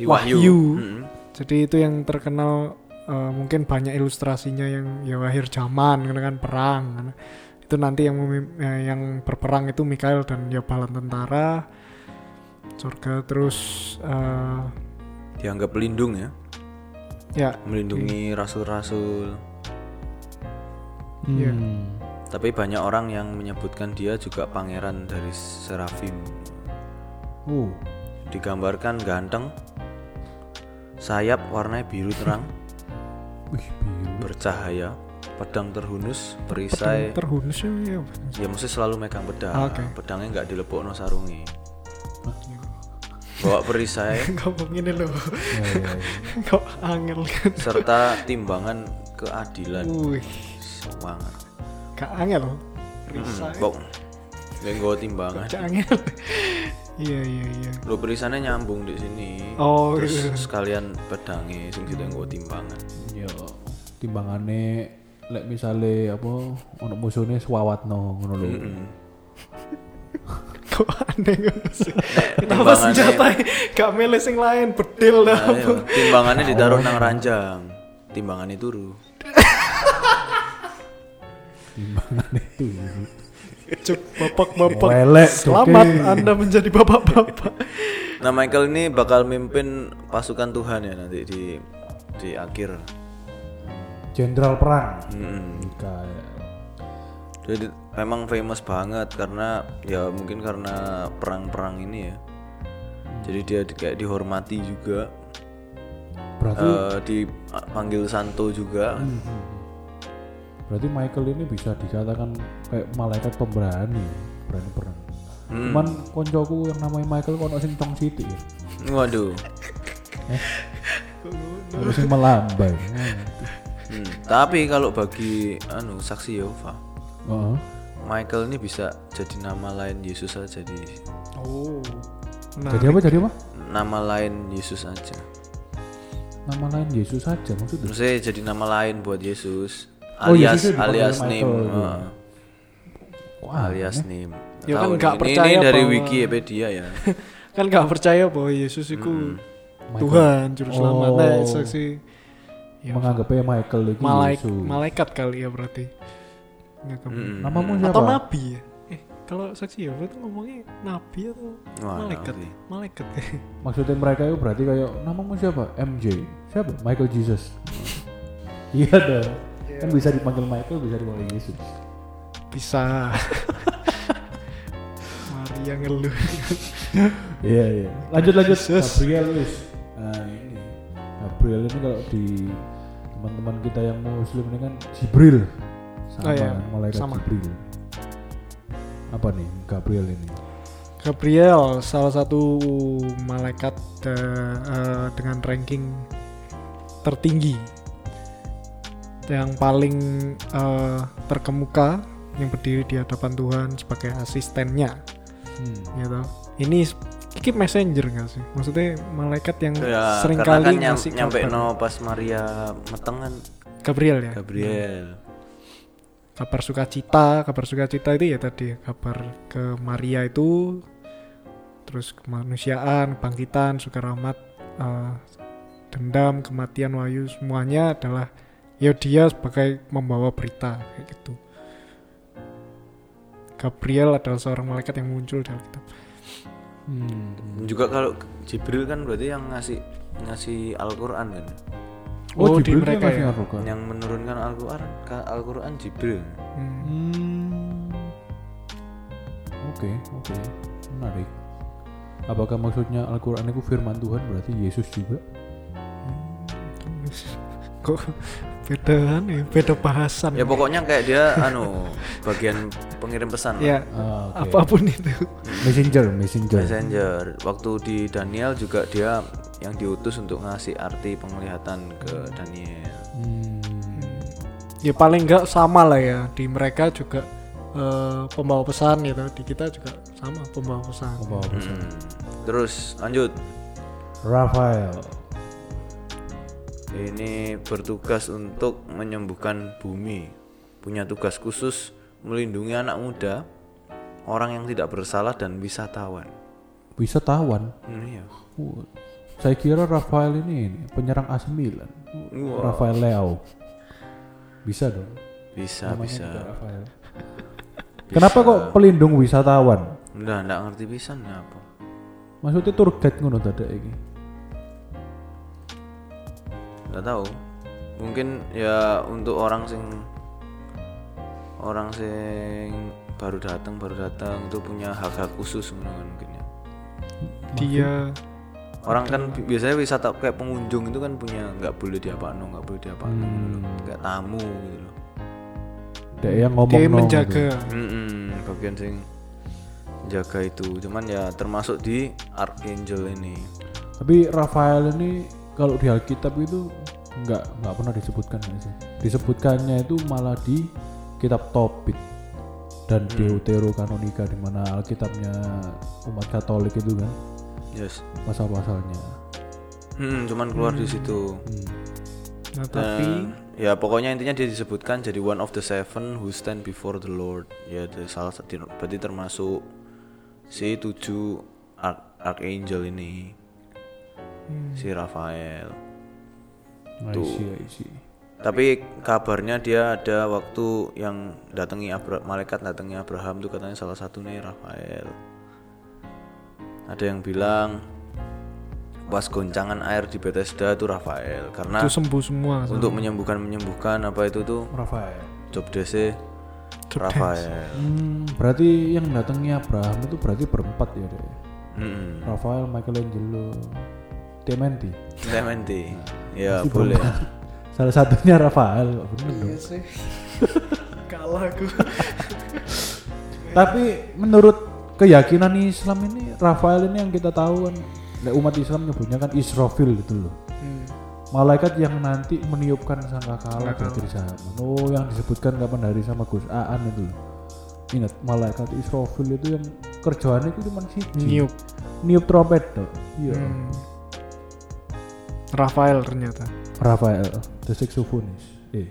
Di Wahyu. Mm-mm. jadi itu yang terkenal eh, mungkin banyak ilustrasinya yang ya akhir zaman kan perang kan. Itu nanti yang eh, yang berperang itu Mikael dan ya balan tentara surga terus eh, Dianggap pelindung ya, ya melindungi rasul-rasul. Iya. Hmm. Tapi banyak orang yang menyebutkan dia juga pangeran dari serafim. Uh, Digambarkan ganteng, sayap warnanya biru terang, [laughs] wih biru. bercahaya, pedang terhunus, pedang perisai. terhunus ya, ya. Ya mesti selalu megang pedang. Ah, oke. Pedangnya nggak dilepokno sarungi. Bawa perisai Kau [laughs] begini loh Ya, ya, ya. kau angel kan serta timbangan keadilan. wih Semangat. gak angel Hmm, perisai bok. Nggak nggawa timbangan. gak angel iya iya iya Lo perisainya nyambung di sini. Oh, Terus iya. sekalian pedangnya sing kita nggawa timbangan. Ya, timbangane lek misale apa ono musuhnya swawatno ngono lho. [laughs] Kok aneh ngono sih kenapa timbangannya- senjata gak milih sing lain bedil dah iya, timbangannya ditaruh nang ranjang. Timbangannya turu. Timbangane itu. Cuk, bapak-bapak Welek, selamat anda menjadi bapak-bapak Nah Michael ini bakal mimpin pasukan Tuhan ya nanti di di akhir. Jenderal perang. Mm-mm. Kayak Jadi memang famous banget karena ya mungkin karena perang-perang ini ya. Jadi dia di- kayak dihormati juga, berarti eh, dipanggil Santo juga. berarti Michael ini bisa dikatakan kayak malaikat pemberani, berani perang. Hmm. Cuman koncoku yang namanya Michael kono sing tong sithik ya. Waduh. Ono sing melambai. [laughs] Hmm. Tapi kalau bagi anu saksi Yehova, Heeh. Michael ini bisa jadi nama lain Yesus aja di oh nah Jadi apa? Jadi apa? nama lain Yesus aja. Nama lain Yesus saja maksudnya. Maksudnya jadi nama lain buat Yesus. Oh, Alias dipanggil alias name. Wah, alias name. Ya kan nggak nih, ini, percaya ini dari bahwa- Wikipedia ya. [laughs] kan gak percaya bahwa Yesus itu Tuhan juru selamat Oh. nah, saksi ya, menganggapnya Michael itu malaik Yesus. malaikat kali ya berarti Nggak Mm-mm. Namamu siapa? atau nabi ya eh kalau saksi ya itu ngomongnya nabi atau Wah, malaikat nabi. malaikat [laughs] Maksudnya mereka itu berarti kayak namamu siapa? MJ. Siapa? Michael Jesus. iya dong. Kan bisa dipanggil Michael, bisa dipanggil Yesus. bisa [laughs] Maria ngeluh Iya iya. Lanjut lanjut. Jesus. Gabriel. Nah ini Gabriel ini kalau di teman-teman kita yang Muslim ini kan Jibril. Sama Oh, iya. malaikat Sama. Jibril. Apa nih Gabriel ini? Gabriel salah satu malaikat eh, eh, dengan ranking tertinggi yang paling eh, terkemuka yang berdiri di hadapan Tuhan sebagai asistennya Hmm. gitu. Ini iki messenger gak sih? Maksudnya malaikat yang Ya, sering karena kali kan nyam, ngasih nyampe kabar. no pas Maria metengan Gabriel ya. Gabriel. Kabar sukacita, kabar sukacita itu ya tadi kabar ke Maria itu terus kemanusiaan, bangkitan, sukarahmat, eh, dendam, kematian, wahyu semuanya adalah ya dia sebagai membawa berita kayak gitu. Gabriel adalah seorang malaikat yang muncul dalam kitab. Hmm. Juga kalau Jibril kan berarti yang ngasih ngasih Al-Qur'an kan. Oh, di Jibril mereka ya? Al-Quran. Yang menurunkan Al-Qur'an Al-Qur'an Jibril. Hmm. Hmm. Oke, oke. Menarik. Apakah maksudnya Al-Quran itu firman Tuhan berarti Yesus juga? [laughs] Kok beda nih, beda bahasan. Ya pokoknya kayak dia anu bagian pengirim pesan. lah. ya Ah, oke. apa pun itu. [laughs] Messenger, messenger. Messenger. Waktu di Daniel juga dia yang diutus untuk ngasih arti penglihatan ke Daniel. Hmm. Ya paling enggak sama lah ya di mereka juga eh, pembawa pesan gitu di kita juga sama pembawa pesan Pembawa pesan. Hmm. Terus lanjut. Rafael. Ini bertugas untuk menyembuhkan bumi. Punya tugas khusus melindungi anak muda, orang yang tidak bersalah dan wisatawan. Wisatawan. Hmm, iya. Uh, saya kira Rafael ini, ini penyerang AC Milan. Wah. Rafael Leao. Bisa dong. Bisa, namanya bisa. Rafael. [laughs] Kenapa kok pelindung wisatawan? Udah enggak ngerti pisan apa. Maksudnya tour guide ngono tadi iki. Enggak tahu. Mungkin ya untuk orang sing orang sing baru datang baru datang itu punya hak-hak khusus ngono kan mungkin ya. dia Orang kan bi- biasanya wisata kayak pengunjung itu kan punya nggak boleh diapakno, nggak boleh diapakno gitu loh. Hmm. Kayak tamu gitu loh. Dek yang ngomong dia no menjaga Mm-mm, bagian sing jaga itu. Cuman ya termasuk di Archangel ini. Tapi Rafael ini kalau di Alkitab itu nggak nggak pernah disebutkan sih. Disebutkannya itu malah di kitab Tobit dan Deuterokanonika di mana Alkitabnya umat Katolik itu kan Yes. pasal-pasalnya. Hmm, cuman keluar di situ. Hmm. nah, tapi Dan ya pokoknya intinya dia disebutkan jadi one of the seven who stand before the Lord. Ya itu salah satu berarti termasuk si tujuh Arch- Archangel ini. Si Rafael. I Tuh. see, I see. Tapi kabarnya dia ada waktu yang datangi Abra malaikat datangi Abraham tuh katanya salah satu nih Rafael. Ada yang bilang pas goncangan air di Bethesda itu Rafael karena itu sembuh semua untuk menyembuhkan menyembuhkan apa itu tuh Rafael. job DC Rafael. Hmm, berarti yang datangi Abraham itu berarti berempat ya deh. Hmm. Rafael, Michelangelo, Clementi. Clementi. Ya Masih boleh. Salah satunya Rafael, kok bener dong. sih [laughs] kalah aku [laughs] Tapi menurut keyakinan Islam ini Rafael ini yang kita tahu kan umat Islam nyebutnya kan Israfil gitu loh. Hmm. Malaikat yang nanti meniupkan sangkakala di Sangkakala. akhir zaman. Oh, yang disebutkan kapan hari sama Gus Aan itu loh. Ingat malaikat Israfil itu yang kerjaannya itu cuma siji. Niup. Niup trompet tuh. Iya. Hmm. Rafael ternyata Rafael, the saxophonist. Eh,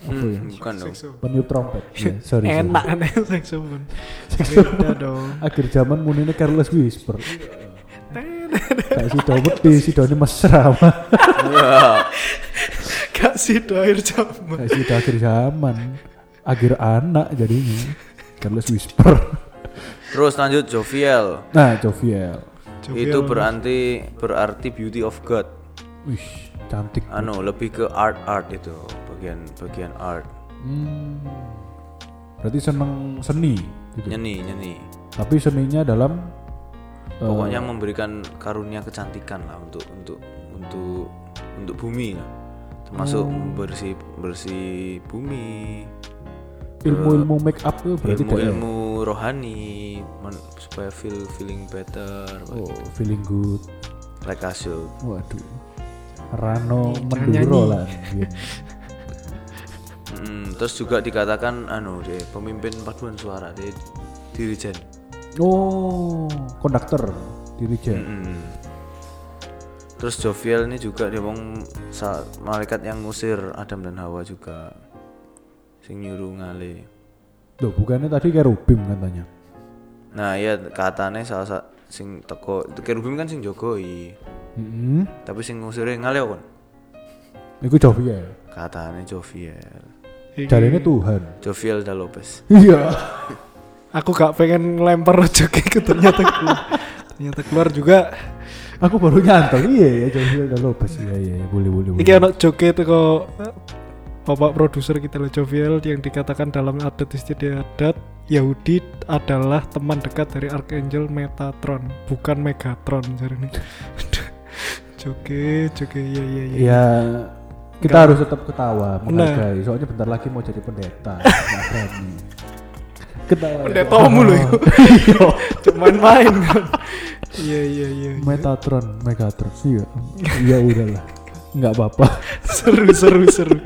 apa Hmm, ya? bukan dong. Peniup trompet. [laughs] Iya, sorry, enak kan saxophone beda dong Akhir zaman munine Careless Whisper. Kayak si Dawet di si Doni mesra mah. [laughs] gak sih do akhir zaman Kayak si akhir zaman. Akhir anak jadinya. Careless Whisper. Terus lanjut Joviel. Nah, Joviel. Itu berarti berarti beauty of God. Wih, cantik. Anu lebih ke art art itu bagian bagian art Hmm. Berarti seneng seni gitu. nyeni nyeni. Tapi seninya dalam Pokoknya memberikan karunia kecantikan lah untuk untuk untuk untuk bumi lah. Termasuk bersih bersih bumi, ilmu-ilmu make up tuh berarti ilmu tidak ya? ilmu rohani men- supaya feel feeling better Oh, feeling good. like I should. Waduh. Rano menduro lah. Bian. Mm, terus juga dikatakan anu deh pemimpin paduan suara deh dirijen. Oh, konduktor dirijen. Mm-mm. Terus Joviel ini juga dia wong malaikat yang ngusir Adam dan Hawa juga. Sing nyuruh ngale. Loh, bukannya tadi kerubim katanya. Nah, iya katanya salah sa sing teko kerubim kan sing jogoi. Heeh. Tapi sing ngusire ngale kon. Iku Joviel. Katanya Joviel. Ini Tuhan. Joviel da Lopez. Iya. [laughs] aku gak pengen lempar rojok itu ternyata keluar ternyata keluar juga Aku baru nyantol. Iya ya Joviel dan Lopez. Iya iya iya. boleh boleh. boleh. Iki ono joke itu kok Bapak produser kita loh Joviel yang dikatakan dalam adat istiadat Yahudi adalah teman dekat dari Archangel Metatron bukan Megatron jadi joke joke iya iya iya Ya kita harus tetap ketawa Nah. menghargai. Soalnya bentar lagi mau jadi pendeta. [laughs] Nggak berani. Ketawa. pendetamu loh [laughs] Iya. [laughs] cuman main kan iya iya iya iya. Metatron, Megatron. Iya. Iya udahlah. Nggak apa-apa. seru seru seru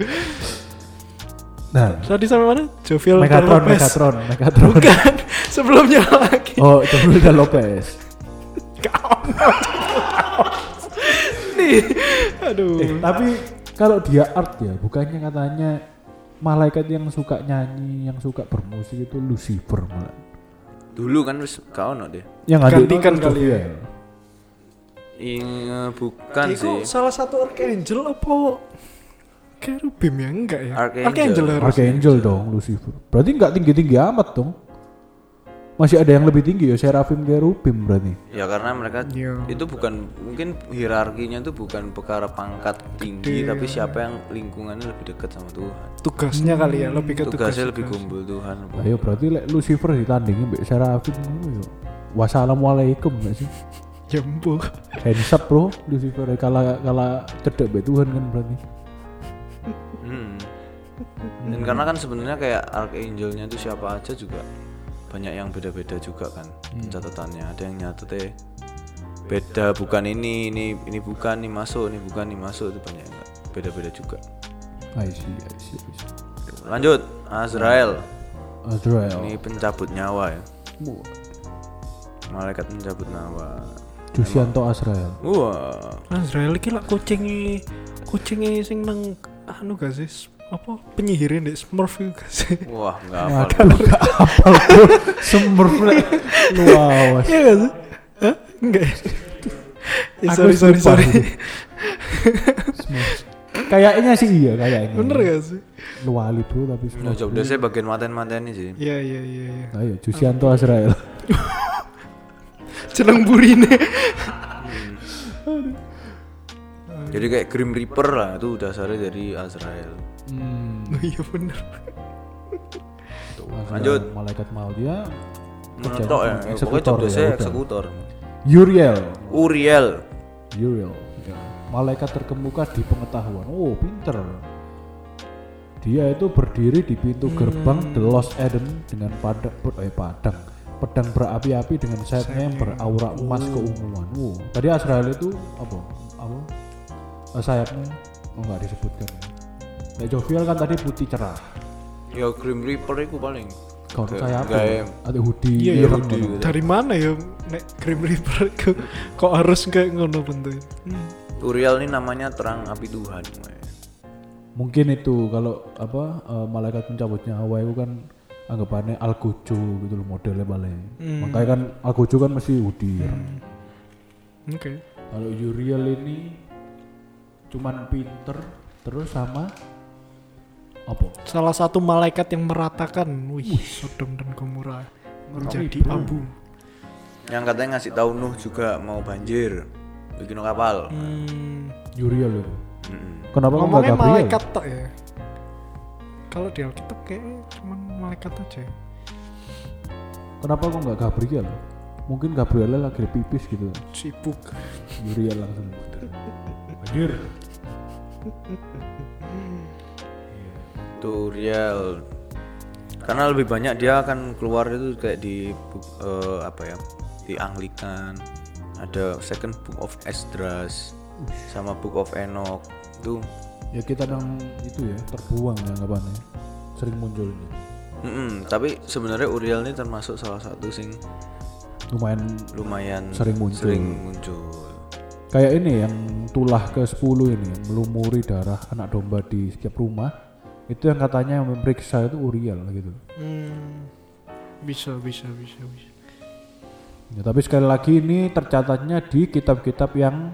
Nah, Tadi sampai mana? Jovial Megatron, Lopez. Megatron, Megatron. Bukan, sebelumnya lagi. Oh, Jovial Lopez. Nih. [laughs] Aduh. Eh, tapi kalau dia art ya, bukannya katanya malaikat yang suka nyanyi, yang suka bermusik itu Lucifer malah. Dulu kan wis gak ono deh. Yang ada Gantikan kali ya. Iya, bukan Itu sih. salah satu archangel apa? Kerubim ya enggak ya? Archangel. harusnya. Archangel dong Lucifer. Berarti nggak tinggi-tinggi amat dong. Masih ada yang lebih tinggi ya Seraphim Cherubim berarti. Ya karena mereka Iya. itu bukan mungkin hierarkinya itu bukan perkara pangkat tinggi Gede, tapi ya. siapa yang lingkungannya lebih dekat sama Tuhan. Tugasnya kali ya, lebih ke tugas. Tugasnya lebih kumpul Tuhan. Ayo berarti lek Lucifer ditandingi mbek Seraphim ngono yo. Wassalamualaikum gak sih? Ya. Hands up bro Lucifer kala kala cedek mbek Tuhan kan berarti. Hmm. Dan karena kan sebenarnya kayak archangelnya itu siapa aja juga banyak yang beda-beda juga kan catatannya. Ada yang nyatetnya beda bukan ini ini ini bukan ini masuk ini bukan ini masuk itu banyak yang nggak beda-beda juga. I see, I see, I see. Lanjut Azrael. Azrael. Ini pencabut nyawa ya. Wah, Malaikat pencabut nyawa. Jusianto Azrael. Wah. Azrael iki lak kucingi kucingi sing nang anu gak sih? Apa penyihirnya dek Smurf itu sih? Wah, enggak Ada apa. lu gak apal bro Smurf Lu awas Iya gak sih? Hah? Enggak ya? Ya, Aku sorry, sorry, sorry. Smurf Kayaknya sih iya kayaknya Bener gak sih? Lu wali bro tapi Nah, Smurf coba saya bagian maten-mateni sih. Iya, iya, iya, iya. Ayo Jusianto Azrael [laughs] Jeneng burine. Jadi kayak Grim Reaper lah itu dasarnya dari Azrael. Hmm. Oh [laughs] iya bener. Azrael, Lanjut. Malaikat maut dia Menetok ya. Eksekutor Pokoknya ya, eksekutor. Uriel Uriel. Uriel ya. Malaikat terkemuka di pengetahuan Oh pinter Dia itu berdiri di pintu gerbang The Lost Eden dengan padang eh, padang pedang berapi-api dengan sayapnya yang beraura emas keunguan. Oh, tadi Azrael itu apa? Apa? Eh, sayapnya oh nggak disebutkan. Nek Jovial kan tadi putih cerah. Ya Grim Reaper itu paling. Kalau Kayak gaem. ada hoodie. Iya, iya, ireng hoodie ngono. Dari mana ya nek Grim Reaper ke- kok harus kayak ngono bentuknya? Hmm. Uriel ini namanya terang api Tuhan. Mungkin itu kalau apa eh, malaikat pencabut nyawa itu kan anggapannya Algojo gitu loh modelnya paling. Hmm. Makanya kan Algojo kan mesti hoodie. ireng. Oke. Kalau Uriel ini cuman pinter terus sama apa? Salah satu malaikat yang meratakan, wih, Sodom dan Gomora menjadi abu. Yang katanya ngasih tahu Nuh juga mau banjir. Bikin kapal. Hmm. Uriel itu. Mm-mm. Kenapa Ngomongnya Gabriel? malaikat tok ya. Kalau di Alkitab kayaknya cuman malaikat aja. Kenapa kok nggak Gabriel? Mungkin Gabriel lagi pipis gitu. Sibuk. Uriel langsung. [laughs] Banjir. [laughs] Itu Uriel. Karena lebih banyak dia akan keluar itu kayak di eh, apa ya? Di Anglikan. Ada Second Book of Esdras sama Book of Enoch. Itu Ya kita yang itu ya terbuang ya anggapannya. Sering muncul ini. Mm-mm, tapi sebenarnya Uriel ini termasuk salah satu sing Lumayan lumayan Sering muncul. sering muncul. kayak ini yang tulah ke 10 ini melumuri darah anak domba di setiap rumah itu yang katanya yang memeriksa itu Uriel gitu. Hmm. Bisa, bisa, bisa, bisa. ya, tapi sekali lagi ini tercatatnya di kitab-kitab yang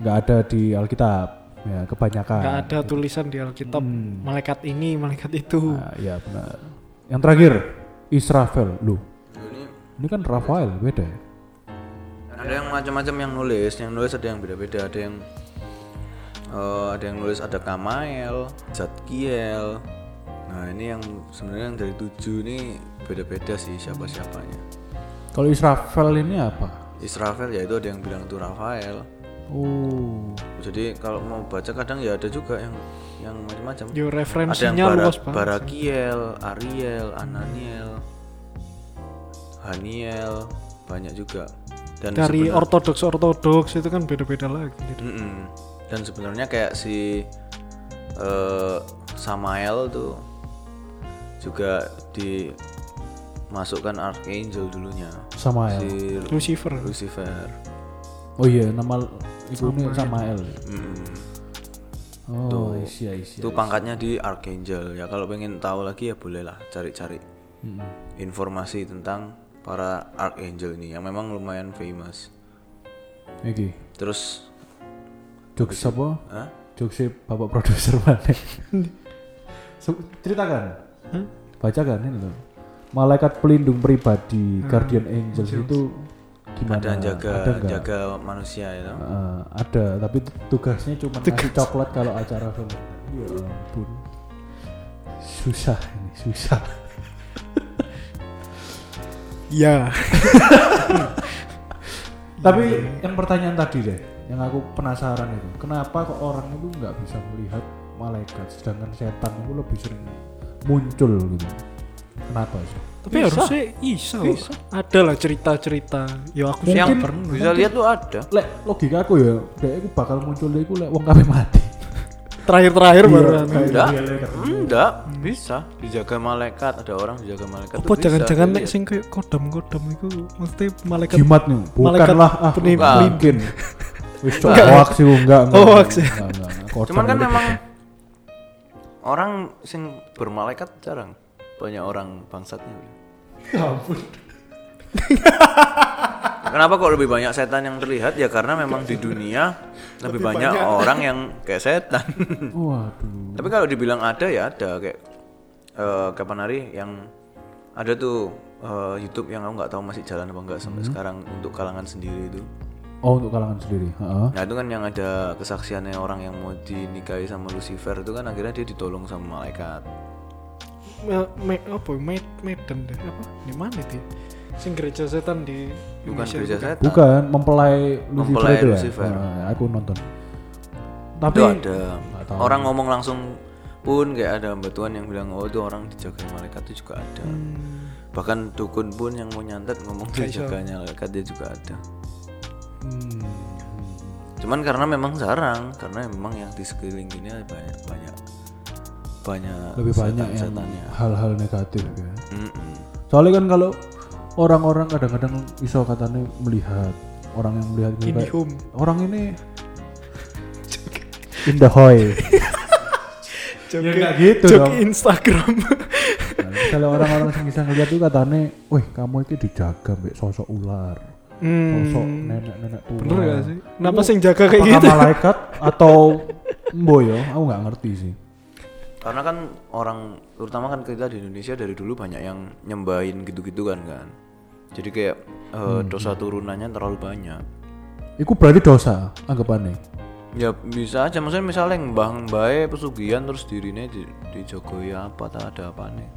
nggak ada di Alkitab. Ya kebanyakan. Gak ada tulisan di Alkitab. Hmm. malaikat ini, malaikat itu. Nah, ya benar. Yang terakhir Israfel. Lu. Ini ini kan Rafael beda ya? Ada yang macam-macam yang nulis, yang nulis ada yang beda-beda, ada yang eh, ada yang nulis ada Kamael, Zadkiel. Nah ini yang sebenarnya yang dari tujuh ini beda-beda sih siapa-siapanya. kalau Israfel ini apa Israfel ya itu ada yang bilang itu Rafael. oh Jadi kalau mau baca kadang ya ada juga yang yang macam-macam. Yo Ada yang referensinya Bara- luas banget. Barakiel, Ariel, Ananiel, Haniel, banyak juga. Dan Dari ortodoks ortodoks itu kan beda-beda lagi. Gitu. Mm-mm. Dan sebenarnya kayak si eh, Samael tuh juga dimasukkan archangel dulunya Samael. si Lucifer Lucifer Oh iya, nama itu nih Samael. Mm, Oh, iya iya. itu pangkatnya di archangel ya kalau pengen tahu lagi ya bolehlah cari-cari Mm-mm. informasi tentang para archangel ini yang memang lumayan famous Iki. terus Jokes apa? Hah? Jokes bapak produser mana? [laughs] Ceritakan. Bacakan ini loh. Malaikat pelindung pribadi, guardian angels itu gimana? ada yang jaga Ada nggak? jaga manusia ya toh? Eh, ada, tapi tu- tugasnya cuma ngasih coklat kalau acara film. Ya ampun. Susah ini, susah. ya [laughs] Tapi yang pertanyaan tadi deh, yang aku penasaran itu, kenapa kok orang itu nggak bisa melihat malaikat, sedangkan setan itu lebih sering muncul gitu? Kenapa sih? tapi harusnya iso ada lah cerita-cerita. Ya aku sih yang pernah. Bisa lihat tuh ada. Lek logika aku ya, dia itu bakal muncul deh, lek wong kabeh mati. terakhir-terakhir baru Iya, kayak enggak. enggak. Bisa. Dijaga malaikat ada orang dijaga malaikat apa bisa jangan-jangan nek sing kayak kodam-kodam itu mesti malaikat Jimat nih, Malaikat ah, nggak mungkin. Enggak. hoax sih enggak enggak. Oh, hoax. Enggak, enggak, enggak. Cuman kan itu- memang orang sing bermalaikat jarang banyak orang bangsatnya Ya ampun. [laughs] Kenapa kok lebih banyak setan yang terlihat? Ya karena memang di dunia lebih, banyak, orang yang kayak setan. [laughs] Waduh. Tapi kalau dibilang ada ya ada kayak eh, kapan hari yang ada tuh eh, YouTube yang aku nggak tahu masih jalan apa enggak sampai sekarang untuk kalangan sendiri itu. Oh untuk kalangan sendiri. Heeh. Nah itu kan yang ada kesaksiannya orang yang mau dinikahi sama Lucifer itu kan akhirnya dia ditolong sama malaikat. Me- me- apa Med Medan deh apa di mana itu sing gereja setan di Bukan Indonesia gereja itu. setan. Bukan mempelai Lucifer Mempelai itu ya. Lucifer. Nah, aku nonton. Tapi itu ada orang ngomong langsung pun kayak ada mbak Tuhan yang bilang oh itu orang dijaga malaikat itu juga ada. Hmm, Bahkan dukun pun yang mau nyantet ngomong dijaganya malaikat dia juga ada. Hmm. Cuman karena memang jarang, karena memang yang di sekeliling ini banyak banyak banyak lebih banyak yang setan-setannya. hal-hal negatif ya. Mm-mm. Soalnya kan kalau orang-orang kadang-kadang iso katanya melihat orang yang melihat kayak, home orang ini in the hoy. Joke, nggak gitu dong. Instagram Nah, misalnya orang-orang yang bisa ngeliat itu katanya, wih kamu itu dijaga mbak sosok ular, sosok hmm, nenek-nenek tua. bener gak sih kenapa sing jaga kayak Apakah gitu malaikat atau mbo yo? Aku nggak ngerti sih. Karena kan orang terutama kan kita di Indonesia dari dulu banyak yang nyembahin gitu-gitu kan kan. Jadi kayak eh, dosa turunannya terlalu banyak. Iku berarti dosa anggapannya. Ya bisa aja maksudnya misalnya mbah mbae pesugihan terus dirine di, dijogoi apa tak ada apa nih.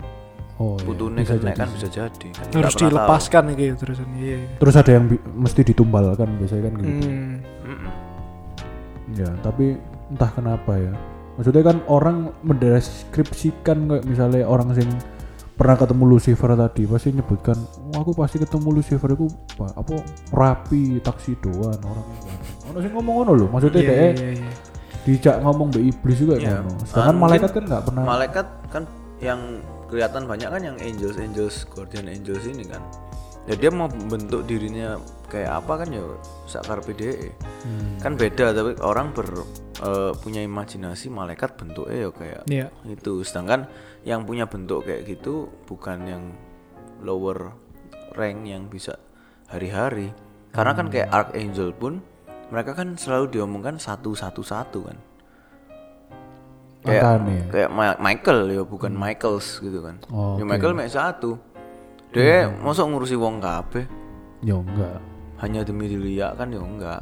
Oh iya. Putune bisa kena jadi kan sih. bisa jadi kan. harus pernah tahu. dilepaskan gitu terusan iya Terus ada yang bi- mesti ditumbalkan biasanya kan gitu. hmm. Mm-mm. Ya, tapi entah kenapa ya. Maksudnya kan orang mendeskripsikan kayak misalnya orang sing pernah ketemu Lucifer tadi pasti nyebutkan, "Wah, aku pasti ketemu Lucifer itu apa, apa rapi taksidoan orangnya kan." Ono sing ngomong ngono lho, maksudnya Iya, dia iya, iya. dijak ngomong be iblis juga Iya. ngono. Sedangkan Ah, malaikat kan nggak pernah. Malaikat kan yang kelihatan banyak kan yang angels angels guardian angels ini kan. Ya dia mau bentuk dirinya kayak apa kan ya sakar PDE. Hmm. Kan beda tapi orang ber eh, punya imajinasi malaikat bentuknya ya kayak Iya. itu. Sedangkan yang punya bentuk kayak gitu bukan yang lower rank yang bisa hari-hari. Karena kan kayak archangel pun mereka kan selalu diomongkan satu satu satu kan. Kayak Makanya. kayak Ma- Michael ya bukan Michaels gitu kan. Oh, ya. Michael mek satu. Dia mosok ngurusi wong kabeh Ya enggak. hanya demi dilihat kan ya enggak.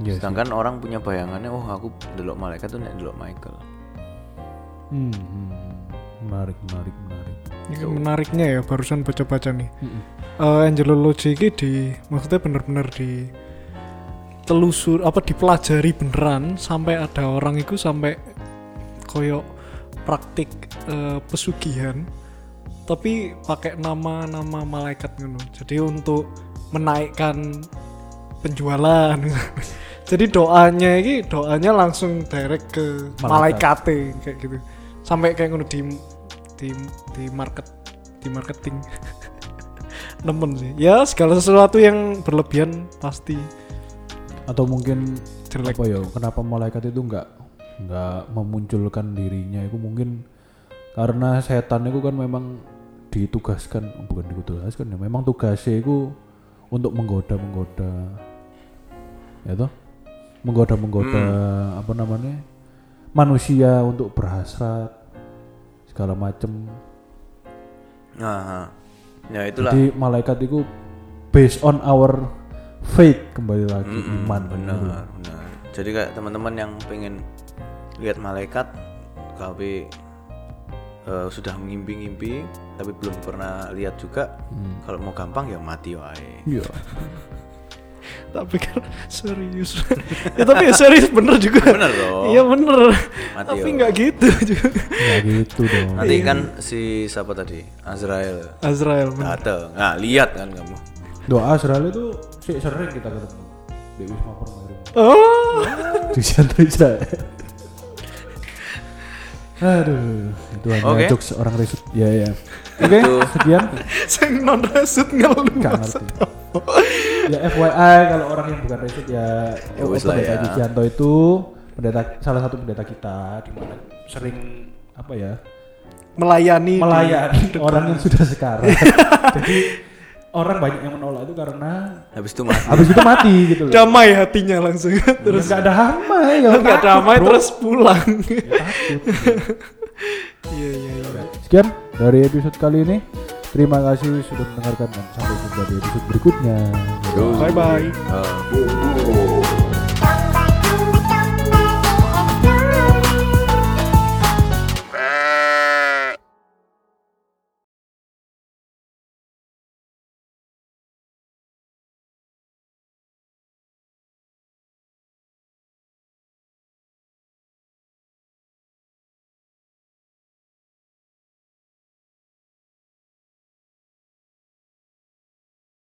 Ya sih. Sedangkan orang punya bayangannya oh aku delok malaikat tuh nek delok Michael. Hmm, hmm. Menarik, menarik, menarik. Ini menariknya ya barusan baca-baca nih Mm-mm. Eh, angelology ini di maksudnya bener-bener di telusur apa dipelajari beneran sampai ada orang itu sampai koyo praktik eh, pesugihan tapi pakai nama-nama malaikat gitu jadi untuk menaikkan penjualan. [laughs] Jadi doanya ini doanya langsung direct ke Malaikat. malaikat kayak gitu. Sampai kayak ngono di di di market di marketing. [laughs] Nemen sih. Ya segala sesuatu yang berlebihan pasti atau mungkin jelek apa ya kenapa malaikat itu nggak nggak memunculkan dirinya itu mungkin karena setan itu kan memang ditugaskan bukan ditugaskan ya memang tugasnya itu untuk menggoda menggoda ya toh? Menggoda menggoda apa namanya manusia untuk berhasrat segala macem. Nah, ya itulah. jadi malaikat itu based on our faith kembali lagi Mm-mm, iman benar, benar. Jadi kayak teman-teman yang pengen lihat malaikat, tapi eh, sudah mengimpi-impi, tapi belum pernah lihat juga. Hmm. Kalau mau gampang ya mati wae. iya [laughs] tapi kan serius [laughs] ya tapi ya serius bener juga Bener dong. iya bener Mati tapi nggak gitu juga nggak [laughs] gitu dong Nanti kan si siapa tadi? Azrael Azrael dateng. Nah, lihat kan kamu. doa Israel itu sih sering kita ketemu. Di Wisma Permai oh. Di santai Israel aduh itu hanya Oke. jokes orang resut. Ya ya. Oke sekian. Sing non resut ngeluh Gak ngerti. ya FYI kalau orang yang bukan resut ya, Ya wis lah pendeta ya. Itu pendeta salah satu pendeta kita di mana sering apa ya melayani melayani orang yang sudah sekarang. [laughs] Jadi orang banyak yang menolak itu karena Habis itu mati. habis itu mati gitu loh damai hatinya langsung terus terus nggak ada hama ya nggak takut, damai bro. terus pulang Ya, takut. [laughs] iya iya iya Sekian dari episode kali ini. Terima kasih sudah mendengarkan dan sampai jumpa di episode berikutnya. Bye bye Eh,